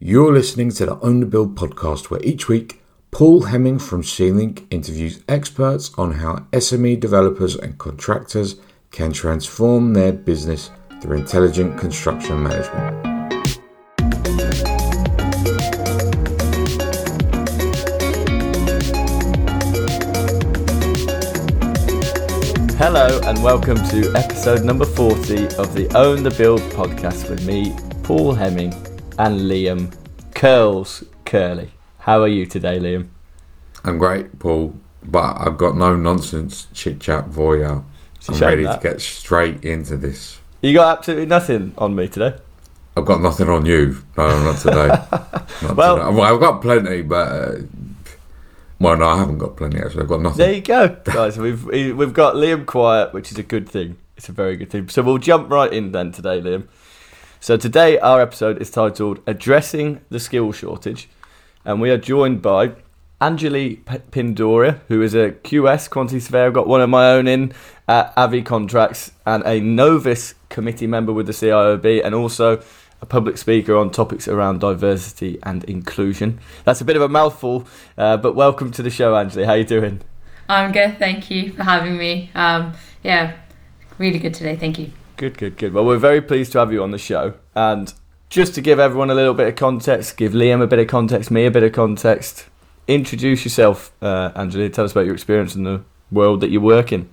You're listening to the Own the Build podcast, where each week Paul Heming from C-Link interviews experts on how SME developers and contractors can transform their business through intelligent construction management. Hello and welcome to episode number 40 of the Own the Build podcast with me, Paul Heming, and Liam Curls Curley. How are you today, Liam? I'm great, Paul, but I've got no nonsense chit chat for you. I'm ready that. to get straight into this. You got absolutely nothing on me today. I've got nothing on you. No, not today. Not Well- today. well, I've got plenty, but uh, well, no, I haven't got plenty. Actually, I've got nothing. There you go, guys. We've we've got Liam quiet, which is a good thing. It's a very good thing. So we'll jump right in then today, Liam. So today our episode is titled "Addressing the Skill Shortage," and we are joined by Anjali P- Pindoria, who is a QS quantity surveyor. Got one of my own in at Avi Contracts, and a Novus committee member with the CIOB, and also a public speaker on topics around diversity and inclusion. That's a bit of a mouthful, uh, but welcome to the show, Anjali. How are you doing? I'm good, thank you for having me. Um, yeah, really good today, thank you. Good, good, good. Well, we're very pleased to have you on the show. And just to give everyone a little bit of context, give Liam a bit of context, me a bit of context, introduce yourself, uh, Angela. Tell us about your experience in the world that you work in.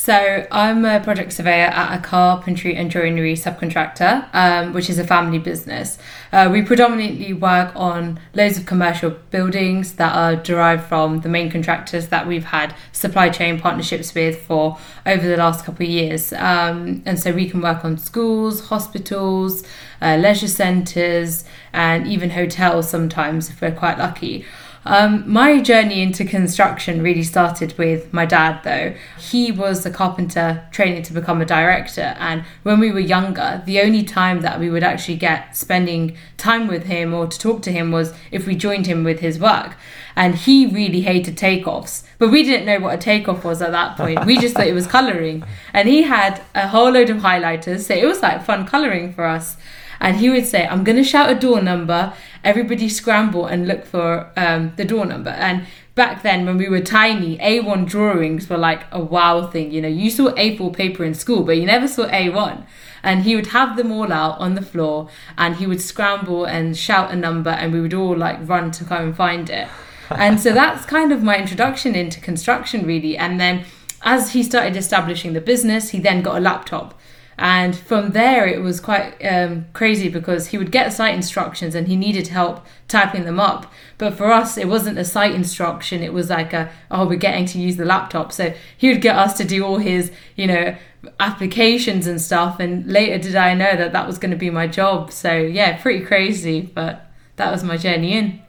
So, I'm a project surveyor at a carpentry and joinery subcontractor, um, which is a family business. Uh, we predominantly work on loads of commercial buildings that are derived from the main contractors that we've had supply chain partnerships with for over the last couple of years. Um, and so, we can work on schools, hospitals, uh, leisure centres, and even hotels sometimes if we're quite lucky. Um, my journey into construction really started with my dad, though. He was a carpenter training to become a director, and when we were younger, the only time that we would actually get spending time with him or to talk to him was if we joined him with his work. And he really hated takeoffs, but we didn't know what a takeoff was at that point. We just thought it was colouring, and he had a whole load of highlighters, so it was like fun colouring for us and he would say, "I'm going to shout a door number. Everybody scramble and look for um, the door number." And back then, when we were tiny, A1 drawings were like a wow thing. You know, you saw A4 paper in school, but you never saw A1. And he would have them all out on the floor, and he would scramble and shout a number, and we would all like run to go and find it. and so that's kind of my introduction into construction, really. And then as he started establishing the business, he then got a laptop. And from there, it was quite um, crazy because he would get site instructions and he needed help typing them up. But for us, it wasn't a site instruction. It was like a, oh, we're getting to use the laptop. So he would get us to do all his, you know, applications and stuff. And later did I know that that was going to be my job. So yeah, pretty crazy. But that was my journey in.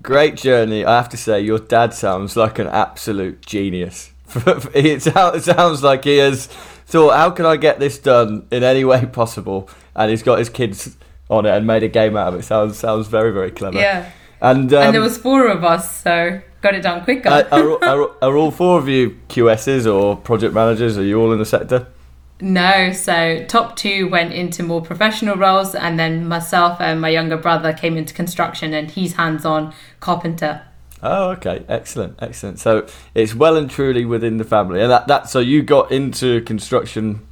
Great journey. I have to say, your dad sounds like an absolute genius. it sounds, like he has thought, how can I get this done in any way possible? And he's got his kids on it and made a game out of it. Sounds sounds very very clever. Yeah. And, um, and there was four of us, so got it done quicker. are, are, are, are all four of you QSs or project managers? Are you all in the sector? No, so top two went into more professional roles, and then myself and my younger brother came into construction, and he's hands on carpenter. Oh, okay, excellent, excellent. So it's well and truly within the family, and that, that so you got into construction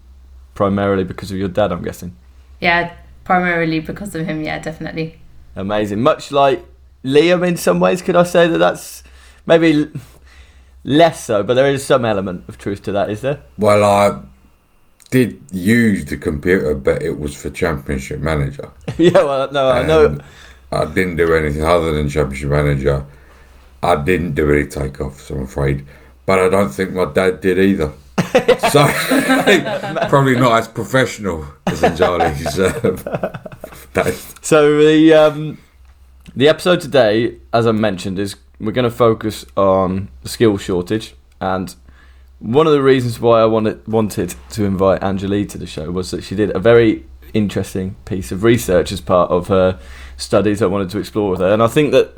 primarily because of your dad, I'm guessing. Yeah, primarily because of him, yeah, definitely. Amazing, much like Liam in some ways. Could I say that that's maybe less so, but there is some element of truth to that, is there? Well, I did use the computer, but it was for Championship Manager. yeah, well, no, I know. I didn't do anything other than Championship Manager. I didn't do any takeoffs, I'm afraid. But I don't think my dad did either. so probably not as professional as Anjali's dad. So the um, the episode today, as I mentioned, is we're going to focus on the skill shortage, and one of the reasons why I wanted wanted to invite Angelique to the show was that she did a very interesting piece of research as part of her studies. I wanted to explore with her, and I think that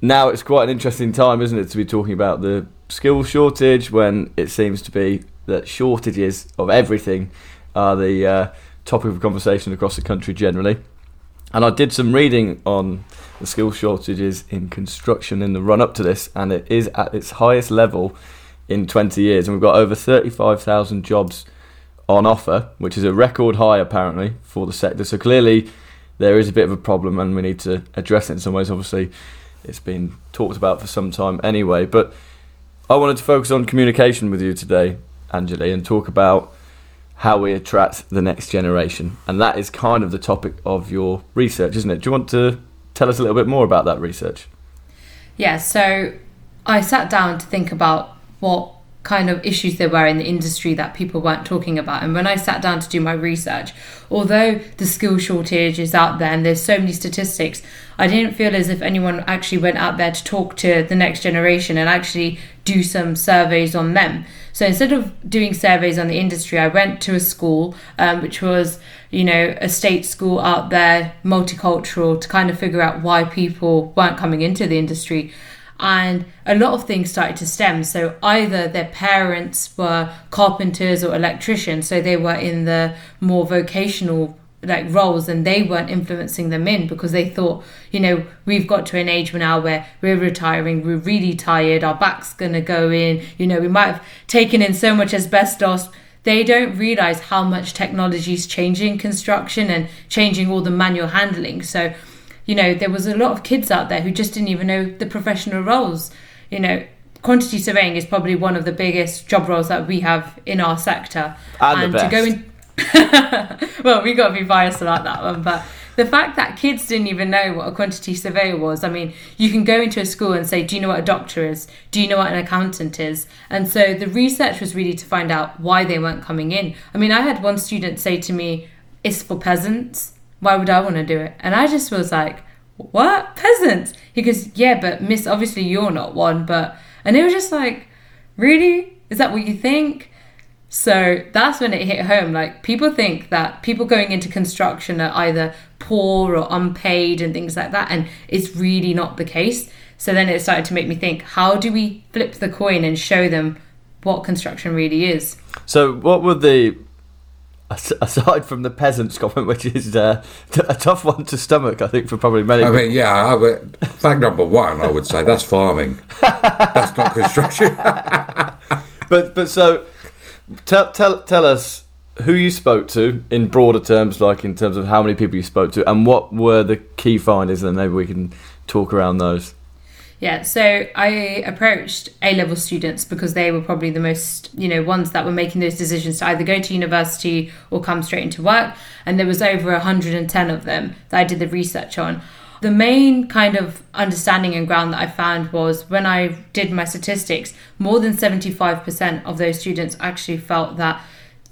now it's quite an interesting time, isn't it, to be talking about the skill shortage when it seems to be that shortages of everything are the uh, topic of conversation across the country generally. And I did some reading on the skill shortages in construction in the run up to this, and it is at its highest level in 20 years. And we've got over 35,000 jobs on offer, which is a record high apparently for the sector. So clearly, there is a bit of a problem, and we need to address it in some ways. Obviously, it's been talked about for some time anyway. But I wanted to focus on communication with you today, Anjali, and talk about how we attract the next generation. And that is kind of the topic of your research, isn't it? Do you want to tell us a little bit more about that research? Yeah, so I sat down to think about what kind of issues there were in the industry that people weren't talking about. And when I sat down to do my research, although the skill shortage is out there and there's so many statistics, I didn't feel as if anyone actually went out there to talk to the next generation and actually do some surveys on them. So instead of doing surveys on the industry, I went to a school um, which was, you know, a state school out there, multicultural, to kind of figure out why people weren't coming into the industry and a lot of things started to stem. So either their parents were carpenters or electricians, so they were in the more vocational like roles and they weren't influencing them in because they thought you know we've got to an age now where we're retiring we're really tired our back's to go in you know we might have taken in so much asbestos they don't realize how much technology is changing construction and changing all the manual handling so you know, there was a lot of kids out there who just didn't even know the professional roles. You know, quantity surveying is probably one of the biggest job roles that we have in our sector. And, and to go in well, we got to be biased about that one, but the fact that kids didn't even know what a quantity surveyor was. I mean, you can go into a school and say, "Do you know what a doctor is? Do you know what an accountant is?" And so the research was really to find out why they weren't coming in. I mean, I had one student say to me, "It's for peasants." Why would I want to do it? And I just was like, what? Peasants? He goes, yeah, but miss, obviously you're not one, but, and it was just like, really? Is that what you think? So that's when it hit home. Like, people think that people going into construction are either poor or unpaid and things like that, and it's really not the case. So then it started to make me think, how do we flip the coin and show them what construction really is? So, what were the aside from the peasants comment, which is uh, a tough one to stomach, I think, for probably many. I mean, yeah, I would, fact number one, I would say that's farming. that's not construction. but but so tell tell tell us who you spoke to in broader terms, like in terms of how many people you spoke to, and what were the key findings, and maybe we can talk around those. Yeah, so I approached A level students because they were probably the most, you know, ones that were making those decisions to either go to university or come straight into work. And there was over 110 of them that I did the research on. The main kind of understanding and ground that I found was when I did my statistics, more than 75% of those students actually felt that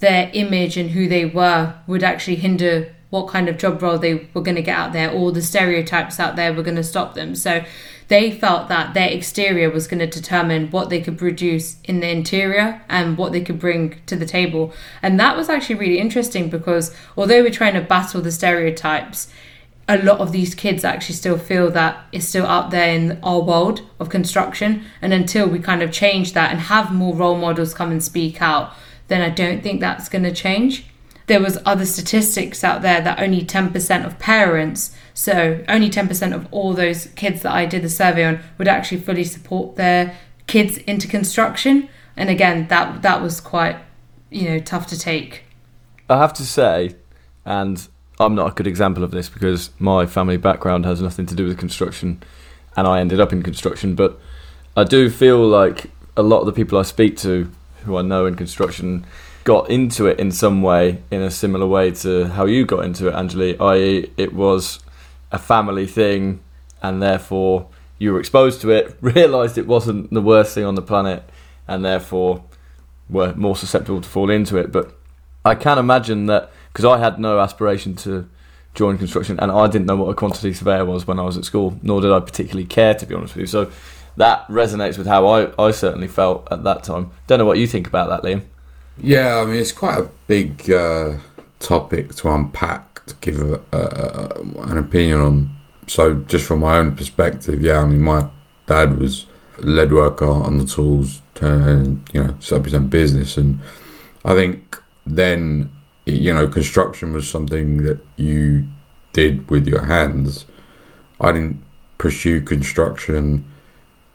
their image and who they were would actually hinder what kind of job role they were going to get out there or the stereotypes out there were going to stop them. So they felt that their exterior was going to determine what they could produce in the interior and what they could bring to the table. And that was actually really interesting because although we're trying to battle the stereotypes, a lot of these kids actually still feel that it's still out there in our world of construction. And until we kind of change that and have more role models come and speak out, then I don't think that's going to change. There was other statistics out there that only 10% of parents so only 10% of all those kids that I did the survey on would actually fully support their kids into construction. And again, that that was quite, you know, tough to take. I have to say, and I'm not a good example of this because my family background has nothing to do with construction and I ended up in construction, but I do feel like a lot of the people I speak to who I know in construction got into it in some way in a similar way to how you got into it, Anjali, i.e., it was a family thing, and therefore you were exposed to it, realised it wasn't the worst thing on the planet, and therefore were more susceptible to fall into it. But I can imagine that because I had no aspiration to join construction, and I didn't know what a quantity surveyor was when I was at school, nor did I particularly care, to be honest with you. So that resonates with how I, I certainly felt at that time. Don't know what you think about that, Liam. Yeah, I mean, it's quite a big uh, topic to unpack to give a, a, an opinion on. So, just from my own perspective, yeah, I mean, my dad was a lead worker on the tools, and you know, set up his own business, and I think then, you know, construction was something that you did with your hands. I didn't pursue construction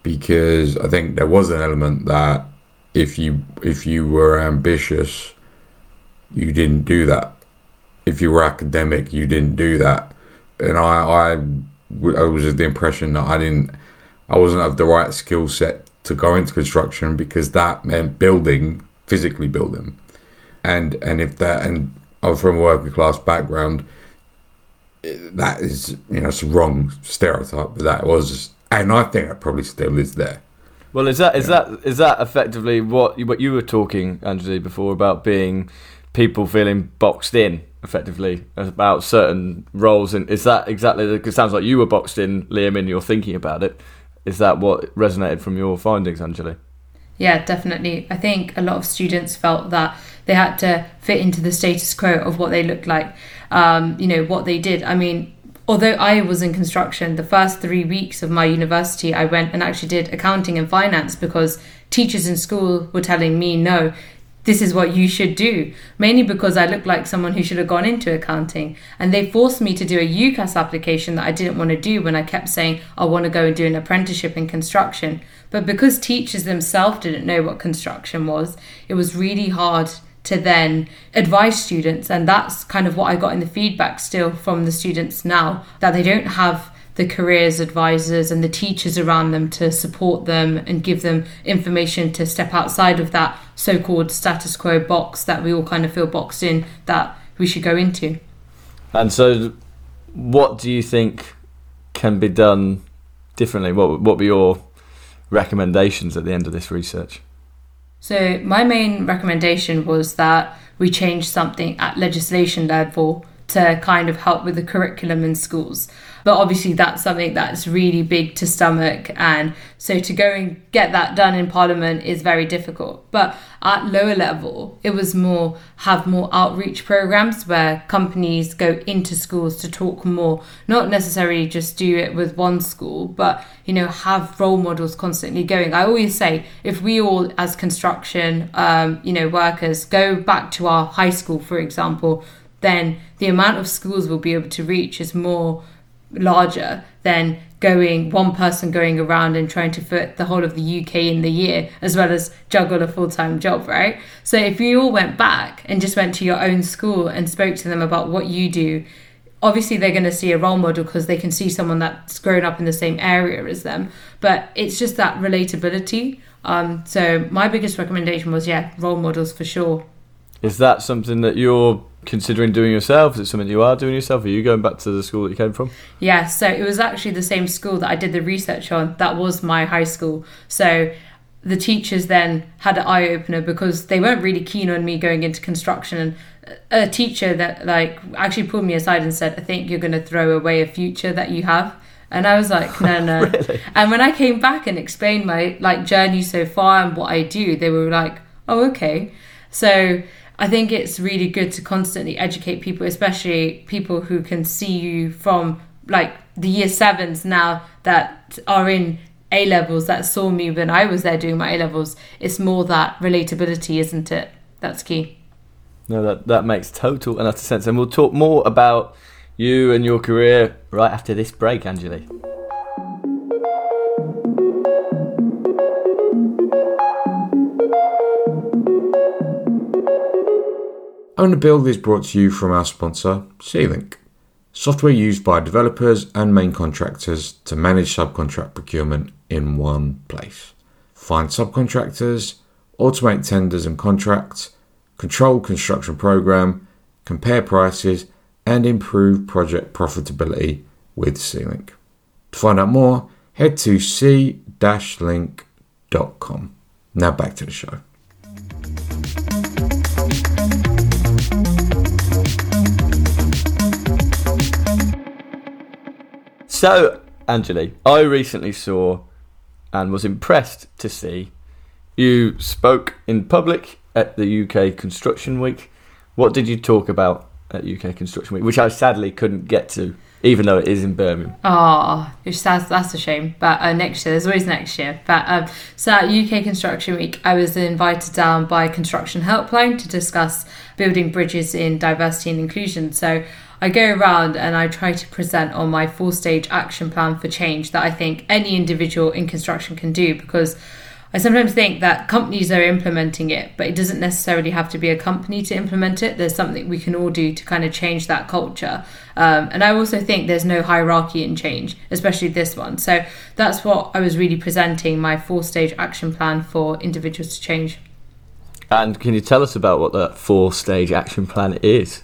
because I think there was an element that if you if you were ambitious, you didn't do that. If you were academic, you didn't do that. And I I, I was of the impression that I didn't I wasn't of the right skill set to go into construction because that meant building physically building. And and if that and I'm from a working class background that is you know it's a wrong stereotype but that was and I think it probably still is there. Well, is that is that is that effectively what you, what you were talking, Andrew, before about being people feeling boxed in, effectively about certain roles, and is that exactly? It sounds like you were boxed in, Liam, in your thinking about it. Is that what resonated from your findings, Angela? Yeah, definitely. I think a lot of students felt that they had to fit into the status quo of what they looked like, um, you know, what they did. I mean, although I was in construction, the first three weeks of my university, I went and actually did accounting and finance because teachers in school were telling me, no, this is what you should do. Mainly because I looked like someone who should have gone into accounting. And they forced me to do a UCAS application that I didn't want to do when I kept saying I want to go and do an apprenticeship in construction. But because teachers themselves didn't know what construction was, it was really hard to then advise students. And that's kind of what I got in the feedback still from the students now that they don't have the careers advisors and the teachers around them to support them and give them information to step outside of that so called status quo box that we all kind of feel boxed in that we should go into. And so, what do you think can be done differently? What what were your recommendations at the end of this research? So, my main recommendation was that we change something at legislation level to kind of help with the curriculum in schools. But obviously, that's something that's really big to stomach. And so, to go and get that done in Parliament is very difficult. But at lower level, it was more have more outreach programs where companies go into schools to talk more, not necessarily just do it with one school, but you know, have role models constantly going. I always say if we all, as construction, um, you know, workers, go back to our high school, for example, then the amount of schools we'll be able to reach is more larger than going one person going around and trying to fit the whole of the UK in the year as well as juggle a full-time job right? So if you all went back and just went to your own school and spoke to them about what you do obviously they're going to see a role model because they can see someone that's grown up in the same area as them. But it's just that relatability. Um, so my biggest recommendation was yeah role models for sure Is that something that you're considering doing yourself? Is it something you are doing yourself? Are you going back to the school that you came from? Yeah, so it was actually the same school that I did the research on. That was my high school. So the teachers then had an eye opener because they weren't really keen on me going into construction. And a teacher that like actually pulled me aside and said, "I think you're going to throw away a future that you have." And I was like, "No, no." Really? And when I came back and explained my like journey so far and what I do, they were like, "Oh, okay." So I think it's really good to constantly educate people, especially people who can see you from like the year sevens now that are in A levels that saw me when I was there doing my A levels. It's more that relatability, isn't it? That's key. No, that that makes total and utter sense. And we'll talk more about you and your career right after this break, Anjali. Own the Build is brought to you from our sponsor, C-Link, software used by developers and main contractors to manage subcontract procurement in one place. Find subcontractors, automate tenders and contracts, control construction program, compare prices, and improve project profitability with C-Link. To find out more, head to c-link.com. Now back to the show. So, Anjali, I recently saw and was impressed to see you spoke in public at the UK Construction Week. What did you talk about at UK Construction Week, which I sadly couldn't get to, even though it is in Birmingham? Oh, that's, that's a shame. But uh, next year, there's always next year. But um, so at UK Construction Week, I was invited down by Construction Helpline to discuss building bridges in diversity and inclusion. So I go around and I try to present on my four stage action plan for change that I think any individual in construction can do because I sometimes think that companies are implementing it, but it doesn't necessarily have to be a company to implement it. There's something we can all do to kind of change that culture. Um, and I also think there's no hierarchy in change, especially this one. So that's what I was really presenting my four stage action plan for individuals to change. And can you tell us about what that four stage action plan is?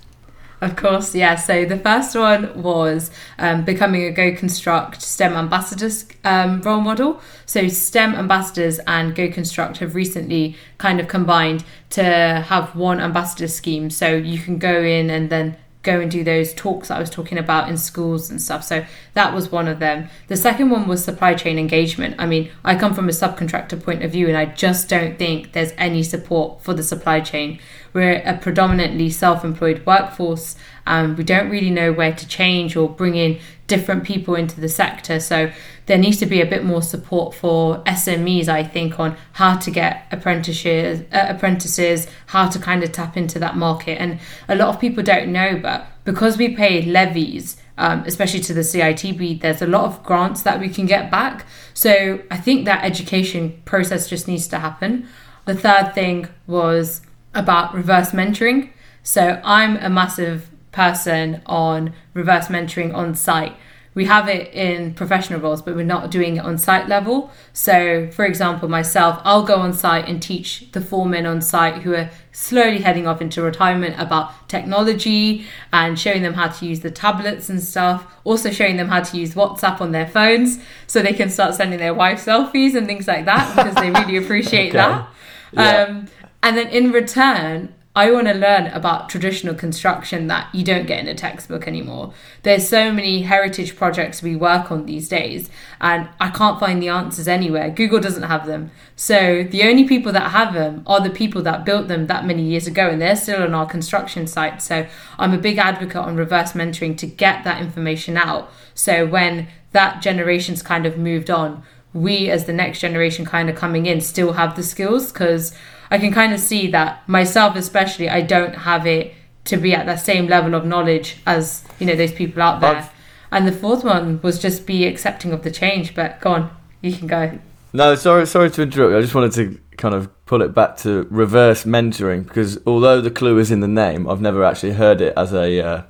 Of course, yeah. So the first one was um, becoming a Go Construct STEM ambassadors um, role model. So STEM ambassadors and Go Construct have recently kind of combined to have one ambassador scheme. So you can go in and then go and do those talks I was talking about in schools and stuff. So that was one of them. The second one was supply chain engagement. I mean, I come from a subcontractor point of view and I just don't think there's any support for the supply chain. We're a predominantly self employed workforce and we don't really know where to change or bring in different people into the sector. So there needs to be a bit more support for SMEs, I think, on how to get apprentices, uh, apprentices, how to kind of tap into that market. And a lot of people don't know, but because we pay levies, um, especially to the CITB, there's a lot of grants that we can get back. So I think that education process just needs to happen. The third thing was about reverse mentoring. So I'm a massive person on reverse mentoring on site. We have it in professional roles, but we're not doing it on site level. So, for example, myself, I'll go on site and teach the foremen on site who are slowly heading off into retirement about technology and showing them how to use the tablets and stuff. Also, showing them how to use WhatsApp on their phones so they can start sending their wife selfies and things like that because they really appreciate Okay. that. Yeah. Um, and then in return, I want to learn about traditional construction that you don't get in a textbook anymore. There's so many heritage projects we work on these days, and I can't find the answers anywhere. Google doesn't have them. So the only people that have them are the people that built them that many years ago, and they're still on our construction site. So I'm a big advocate on reverse mentoring to get that information out. So when that generation's kind of moved on, we as the next generation kind of coming in still have the skills because I can kind of see that myself especially I don't have it to be at that same level of knowledge as you know those people out there. I've- and the fourth one was just be accepting of the change. But go on, you can go. No, sorry, sorry to interrupt. I just wanted to kind of pull it back to reverse mentoring because although the clue is in the name, I've never actually heard it as a uh,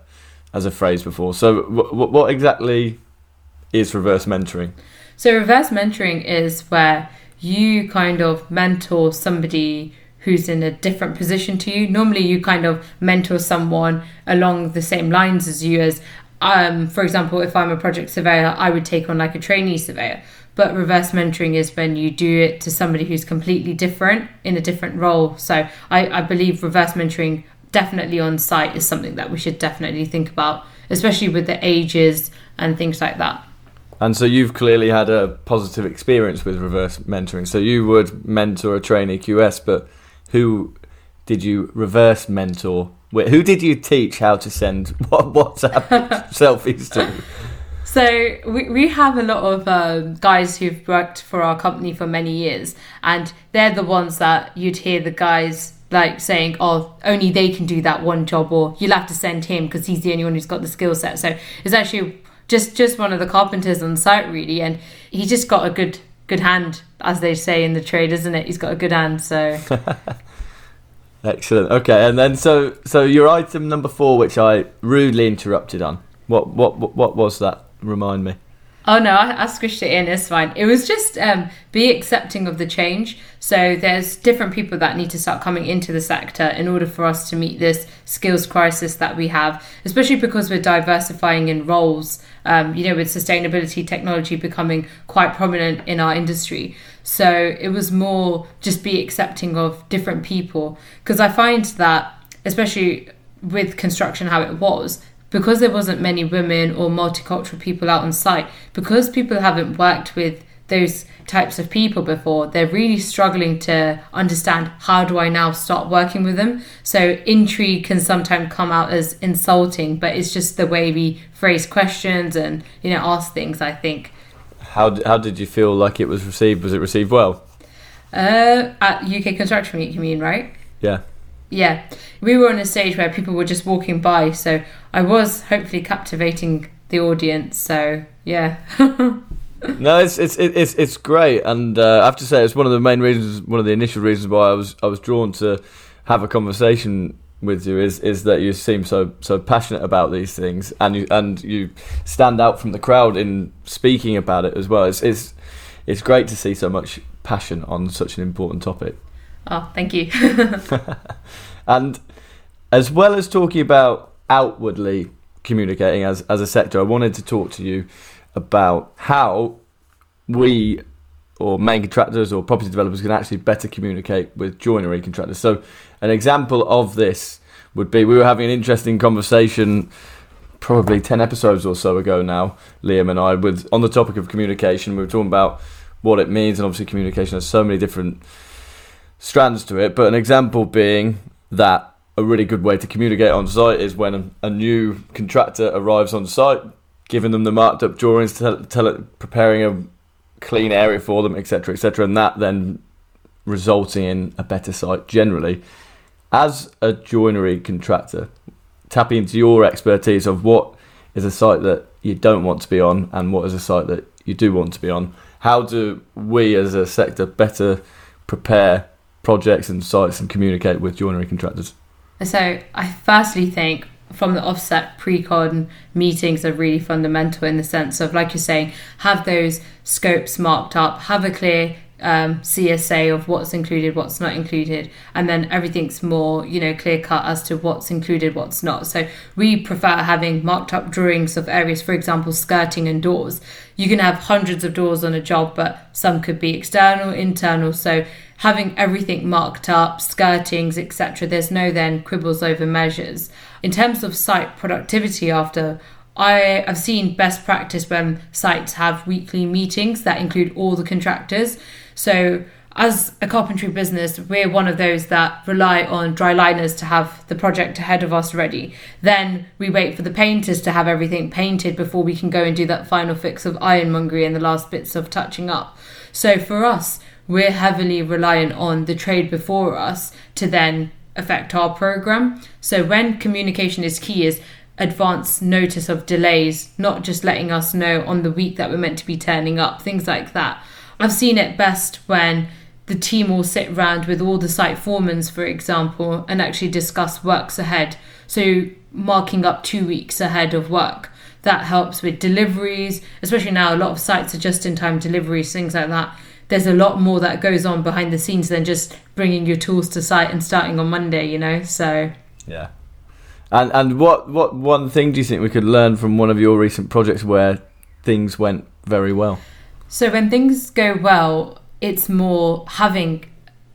as a phrase before. So, w- w- what exactly is reverse mentoring? So reverse mentoring is where you kind of mentor somebody who's in a different position to you. Normally you kind of mentor someone along the same lines as you as um, for example, if I'm a project surveyor, I would take on like a trainee surveyor. But reverse mentoring is when you do it to somebody who's completely different in a different role. So I, I believe reverse mentoring definitely on site is something that we should definitely think about, especially with the ages and things like that. And so you've clearly had a positive experience with reverse mentoring. So you would mentor a trainee QS, but who did you reverse mentor? Who did you teach how to send what WhatsApp selfies to? So we, we have a lot of um, guys who've worked for our company for many years, and they're the ones that you'd hear the guys like saying, "Oh, only they can do that one job," or "You'll have to send him because he's the only one who's got the skill set." So it's actually just just one of the carpenters on site, really, and he just got a good good hand, as they say in the trade, isn't it? He's got a good hand, so. Excellent. Okay, and then so so your item number four, which I rudely interrupted on. What what what, what was that? Remind me. Oh no, I, I squished it in. It's fine. It was just um, be accepting of the change. So there's different people that need to start coming into the sector in order for us to meet this skills crisis that we have, especially because we're diversifying in roles. Um, you know, with sustainability technology becoming quite prominent in our industry. So it was more just be accepting of different people because I find that, especially with construction, how it was because there wasn't many women or multicultural people out on site, because people haven't worked with those types of people before, they're really struggling to understand how do I now start working with them. So intrigue can sometimes come out as insulting, but it's just the way we phrase questions and you know ask things. I think. How how did you feel like it was received? Was it received well? Uh, at UK Construction Week, you mean, right? Yeah. Yeah, we were on a stage where people were just walking by, so I was hopefully captivating the audience. So yeah. no, it's it's it's it's great, and uh, I have to say it's one of the main reasons, one of the initial reasons why I was I was drawn to have a conversation with you is is that you seem so so passionate about these things, and you and you stand out from the crowd in speaking about it as well. It's it's it's great to see so much passion on such an important topic. Oh, thank you. and as well as talking about outwardly communicating as as a sector, I wanted to talk to you about how we or main contractors or property developers can actually better communicate with joinery contractors. So, an example of this would be we were having an interesting conversation probably 10 episodes or so ago now, Liam and I, with on the topic of communication. We were talking about what it means, and obviously, communication has so many different strands to it. But an example being that a really good way to communicate on site is when a, new contractor arrives on site, giving them the marked up drawings, tell, tell preparing a clean area for them, etc., etc., and that then resulting in a better site generally. As a joinery contractor, tapping into your expertise of what is a site that you don't want to be on and what is a site that you do want to be on, how do we as a sector better prepare projects and sites and communicate with joinery contractors? So, I firstly think from the offset pre-con meetings are really fundamental in the sense of like you're saying have those scopes marked up have a clear um, CSA of what's included, what's not included, and then everything's more, you know, clear cut as to what's included, what's not. So we prefer having marked up drawings of areas, for example, skirting and doors. You can have hundreds of doors on a job, but some could be external, internal. So having everything marked up, skirtings, etc. There's no then quibbles over measures. In terms of site productivity after I have seen best practice when sites have weekly meetings that include all the contractors. So, as a carpentry business, we're one of those that rely on dry liners to have the project ahead of us ready. Then we wait for the painters to have everything painted before we can go and do that final fix of ironmongery and the last bits of touching up. So, for us, we're heavily reliant on the trade before us to then affect our program. So, when communication is key, is advance notice of delays, not just letting us know on the week that we're meant to be turning up, things like that. I've seen it best when the team will sit around with all the site foremans, for example, and actually discuss works ahead. So, marking up two weeks ahead of work. That helps with deliveries, especially now a lot of sites are just in time deliveries, things like that. There's a lot more that goes on behind the scenes than just bringing your tools to site and starting on Monday, you know? So, yeah. And and what what one thing do you think we could learn from one of your recent projects where things went very well? So when things go well, it's more having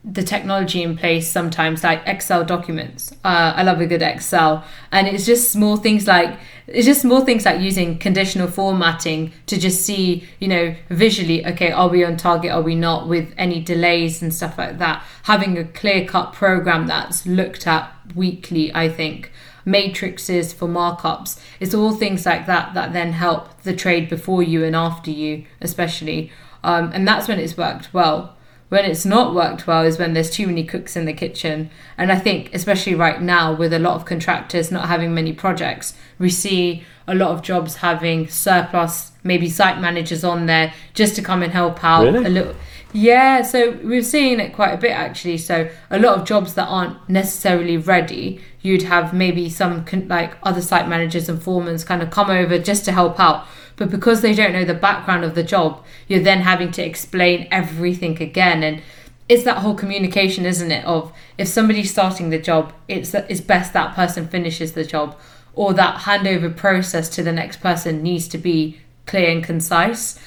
the technology in place sometimes like excel documents uh, i love a good excel and it's just small things like it's just small things like using conditional formatting to just see you know visually okay are we on target are we not with any delays and stuff like that having a clear cut program that's looked at weekly i think matrices for markups. It's all things like that that then help the trade before you and after you, especially. Um, and that's when it's worked well. When it's not worked well is when there's too many cooks in the kitchen. And I think, especially right now, with a lot of contractors not having many projects, we see a lot of jobs having surplus, maybe site managers on there just to come and help out really? a little. Yeah, so we're seeing it quite a bit actually. So a lot of jobs that aren't necessarily ready, you'd have maybe some like other site managers and foremans kind of come over just to help out. But because they don't know the background of the job, you're then having to explain everything again. And it's that whole communication, isn't it? Of if somebody's starting the job, it's it's best that person finishes the job, or that handover process to the next person needs to be clear and concise.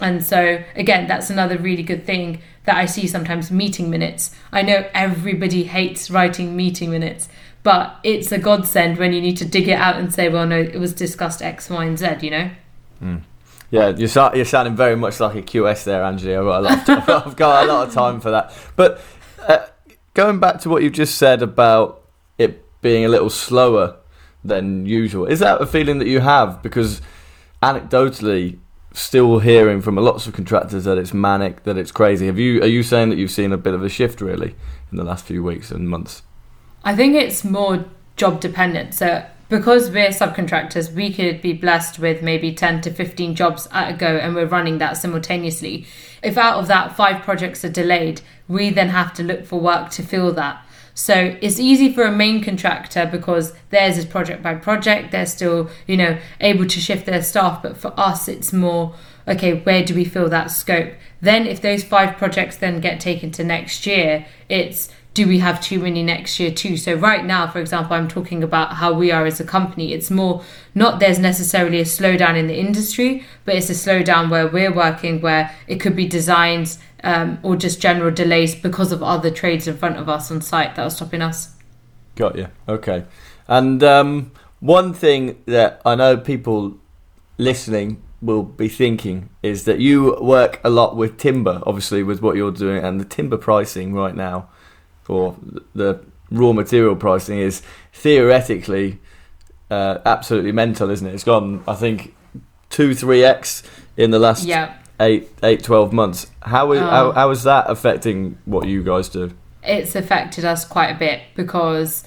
And so, again, that's another really good thing that I see sometimes meeting minutes. I know everybody hates writing meeting minutes, but it's a godsend when you need to dig it out and say, well, no, it was discussed X, Y, and Z, you know? Mm. Yeah, you're, you're sounding very much like a QS there, Angie. I've got a lot of, I've got a lot of time for that. But uh, going back to what you've just said about it being a little slower than usual, is that a feeling that you have? Because anecdotally, still hearing from lots of contractors that it's manic, that it's crazy. Have you are you saying that you've seen a bit of a shift really in the last few weeks and months? I think it's more job dependent. So because we're subcontractors, we could be blessed with maybe 10 to 15 jobs at a go and we're running that simultaneously. If out of that five projects are delayed, we then have to look for work to fill that. So it's easy for a main contractor because theirs is project by project. They're still, you know, able to shift their staff. But for us, it's more, okay, where do we fill that scope? Then if those five projects then get taken to next year, it's do we have too many next year too? So right now, for example, I'm talking about how we are as a company. It's more not there's necessarily a slowdown in the industry, but it's a slowdown where we're working where it could be designs um, or just general delays because of other trades in front of us on site that are stopping us. Got you. Okay. And um, one thing that I know people listening will be thinking is that you work a lot with timber, obviously, with what you're doing, and the timber pricing right now for the raw material pricing is theoretically uh, absolutely mental, isn't it? It's gone, I think, two, three x in the last Yeah. Eight, eight, twelve months. How is Oh. how, how is that affecting what you guys do? it's affected us quite a bit because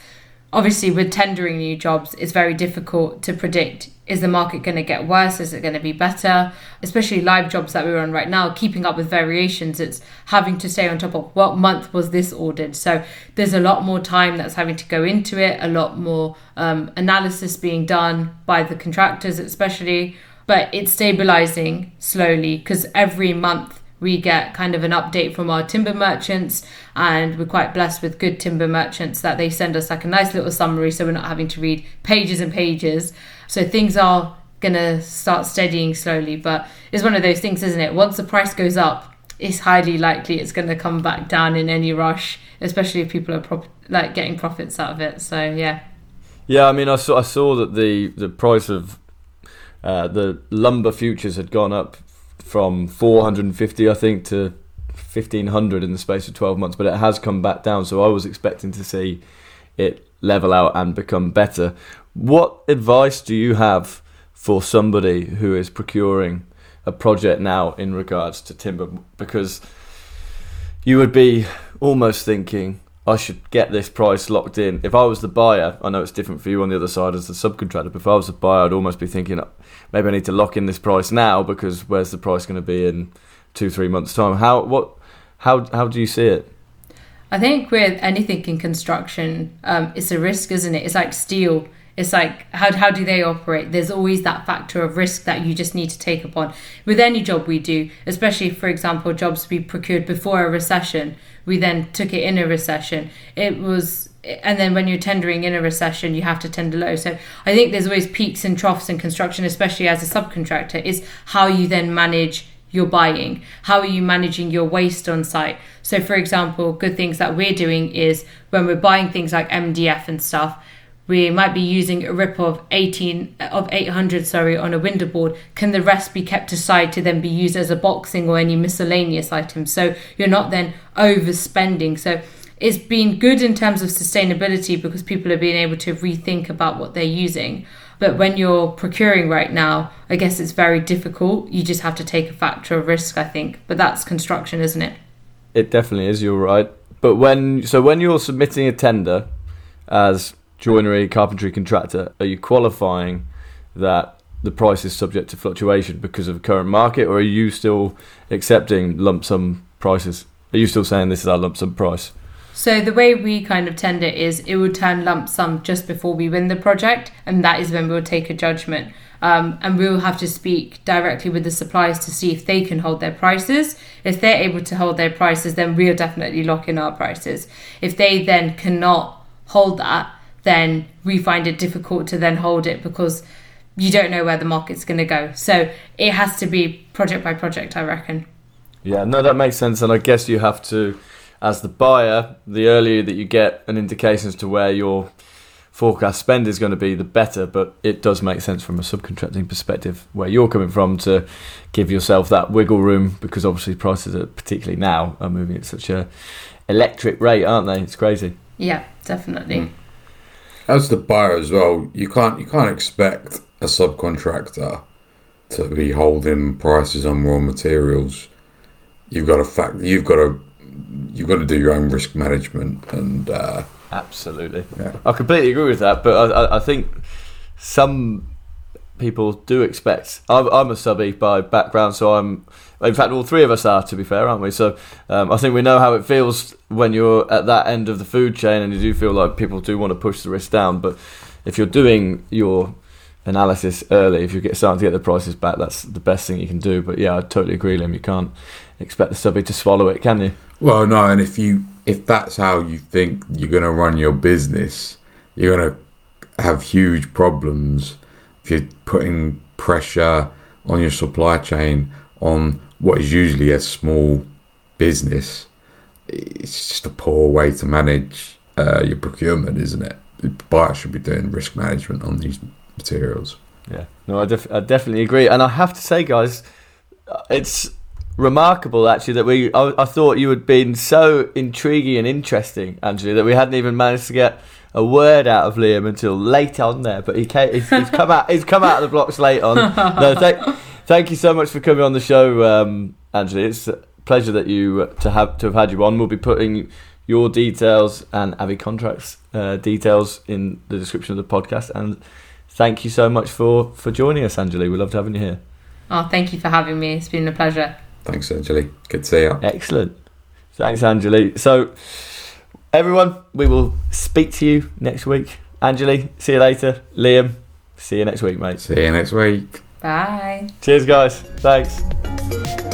obviously with tendering new jobs it's very difficult to predict is the market going to get worse is it going to be better especially live jobs that we're on right now keeping up with variations it's having to stay on top of what month was this ordered so there's a lot more time that's having to go into it a lot more um, analysis being done by the contractors especially but it's stabilizing slowly because every month we get kind of an update from our timber merchants and we're quite blessed with good timber merchants that they send us like a nice little summary so we're not having to read pages and pages. So things are going to start steadying slowly but it's one of those things isn't it? Once the price goes up it's highly likely it's going to come back down in any rush especially if people are prop- like getting profits out of it. So yeah. Yeah, I mean, I saw I saw that the the price of uh, the lumber futures had gone up from 450, I think, to 1500 in the space of 12 months, but it has come back down. So I was expecting to see it level out and become better. What advice do you have for somebody who is procuring a project now in regards to timber? Because you would be almost thinking, I should get this price locked in. If I was the buyer, I know it's different for you on the other side as the subcontractor, but if I was the buyer, I'd almost be thinking, maybe I need to lock in this price now because where's the price going to be in two, three months' time? How what how how do you see it? I think with anything in construction, um, it's a risk, isn't it? It's like steel. It's like how how do they operate? There's always that factor of risk that you just need to take upon with any job we do, especially for example jobs we procured before a recession. We then took it in a recession. It was and then when you're tendering in a recession, you have to tender low. So I think there's always peaks and troughs in construction, especially as a subcontractor. Is how you then manage your buying? How are you managing your waste on site? So, for example, good things that we're doing is when we're buying things like MDF and stuff, we might be using a rip of 18 of 800 sorry on a window board can the rest be kept aside to then be used as a boxing or any miscellaneous items so you're not then overspending. So it's been good in terms of sustainability because people are being able to rethink about what they're using. But when you're procuring right now i guess it's very difficult. You just have to take a factor of risk i think. But that's construction isn't it? It definitely is. You're right. But when so when you're submitting a tender as joinery carpentry contractor, are you qualifying that the price is subject to fluctuation because of the current market, or are you still accepting lump sum prices? Are you still saying this is our lump sum price? So the way we kind of tender is it would turn lump sum just before we win the project, and that is when we'll take a judgment. Um, and we'll have to speak directly with the suppliers to see if they can hold their prices. If they're able to hold their prices, then we'll definitely lock in our prices. If they then cannot hold that, then we find it difficult to then hold it because you don't know where the market's going to go. So it has to be project by project, I reckon. Yeah, no, that makes sense. And I guess you have to, as the buyer, the earlier that you get an indication as to where your forecast spend is going to be, the better. But it does make sense from a subcontracting perspective where you're coming from to give yourself that wiggle room because obviously prices, are, particularly now, are moving at such a electric rate, aren't they? It's crazy. Yeah, definitely. Mm. As the buyer as well, you can't you can't expect a subcontractor to be holding prices on raw materials. You've got to fact you've got to you've got to do your own risk management and uh, Absolutely. Yeah. I completely agree with that, but I, I, I think some people do expect. I'm, I'm a subby by background, so I'm. In fact, all three of us are, to be fair, aren't we? So um, I think we know how it feels when you're at that end of the food chain, and you do feel like people do want to push the risk down. But if you're doing your analysis early, if you get starting to get the prices back, that's the best thing you can do. But yeah, I totally agree, Liam. You can't expect the subby to swallow it, can you? Well, no, and if you if that's how you think you're going to run your business, you're going to have huge problems you're putting pressure on your supply chain on what is usually a small business. It's just a poor way to manage uh, your procurement, isn't it? The buyer should be doing risk management on these materials. Yeah, no, I, def- I definitely agree, and I have to say, guys, uh, it's remarkable actually that we. I, I thought you had been so intriguing and interesting, Anjali, that we hadn't even managed to get a word out of Liam until late on there. But he came, he's, he's come out. He's come out of the blocks late on. No, thank, thank you so much for coming on the show, um, Anjali. It's a pleasure that you uh, to have to have had you on. We'll be putting your details and Avi contracts uh, details in the description of the podcast and thank you so much for for joining us, Anjali. We loved having you here. Oh, thank you for having me. It's been a pleasure. Thanks, Anjali. Good to see you. Excellent. Thanks, Anjali. So, everyone, we will speak to you next week. Anjali, see you later. Liam, see you next week, mate. See you next week. Bye. Cheers, guys. Thanks.